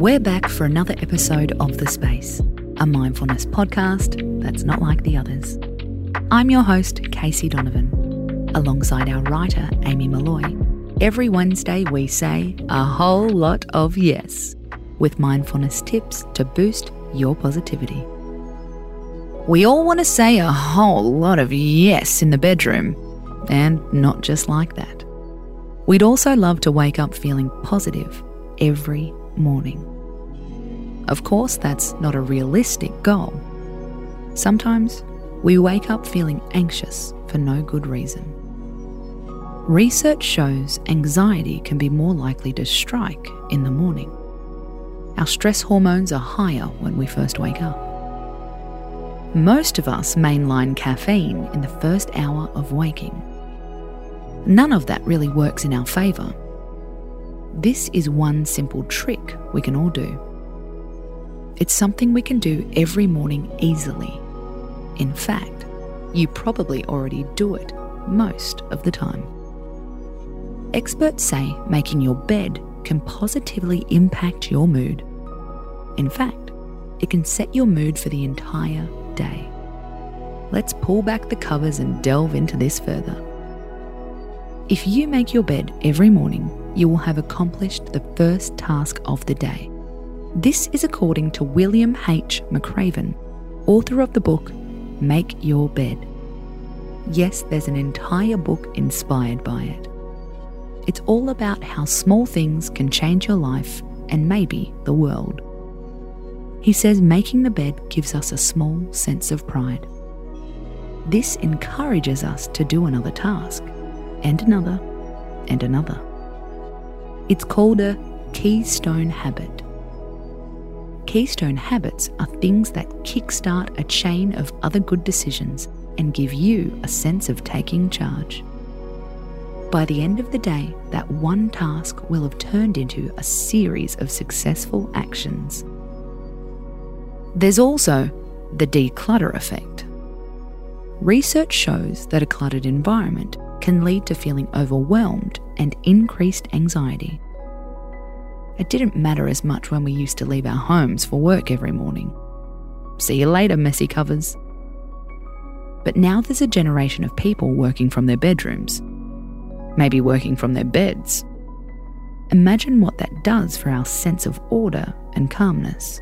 We're back for another episode of The Space, a mindfulness podcast that's not like the others. I'm your host, Casey Donovan, alongside our writer, Amy Molloy. Every Wednesday, we say a whole lot of yes with mindfulness tips to boost your positivity. We all want to say a whole lot of yes in the bedroom, and not just like that. We'd also love to wake up feeling positive every morning. Of course, that's not a realistic goal. Sometimes we wake up feeling anxious for no good reason. Research shows anxiety can be more likely to strike in the morning. Our stress hormones are higher when we first wake up. Most of us mainline caffeine in the first hour of waking. None of that really works in our favour. This is one simple trick we can all do. It's something we can do every morning easily. In fact, you probably already do it most of the time. Experts say making your bed can positively impact your mood. In fact, it can set your mood for the entire day. Let's pull back the covers and delve into this further. If you make your bed every morning, you will have accomplished the first task of the day. This is according to William H. McRaven, author of the book Make Your Bed. Yes, there's an entire book inspired by it. It's all about how small things can change your life and maybe the world. He says making the bed gives us a small sense of pride. This encourages us to do another task, and another, and another. It's called a keystone habit. Keystone habits are things that kickstart a chain of other good decisions and give you a sense of taking charge. By the end of the day, that one task will have turned into a series of successful actions. There's also the declutter effect. Research shows that a cluttered environment can lead to feeling overwhelmed and increased anxiety. It didn't matter as much when we used to leave our homes for work every morning. See you later, messy covers. But now there's a generation of people working from their bedrooms, maybe working from their beds. Imagine what that does for our sense of order and calmness.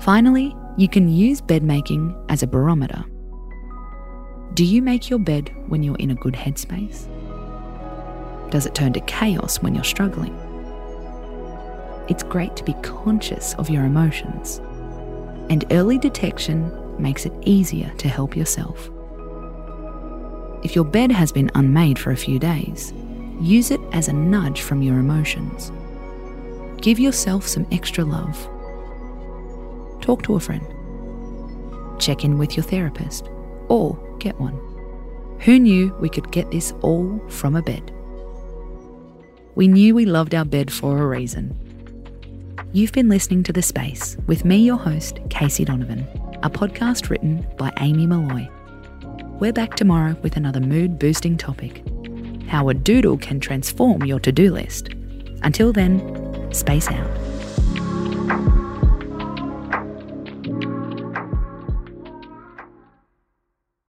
Finally, you can use bed making as a barometer. Do you make your bed when you're in a good headspace? Does it turn to chaos when you're struggling? It's great to be conscious of your emotions, and early detection makes it easier to help yourself. If your bed has been unmade for a few days, use it as a nudge from your emotions. Give yourself some extra love talk to a friend, check in with your therapist, or get one. Who knew we could get this all from a bed? We knew we loved our bed for a reason. You've been listening to The Space with me, your host, Casey Donovan, a podcast written by Amy Molloy. We're back tomorrow with another mood boosting topic how a doodle can transform your to do list. Until then, space out.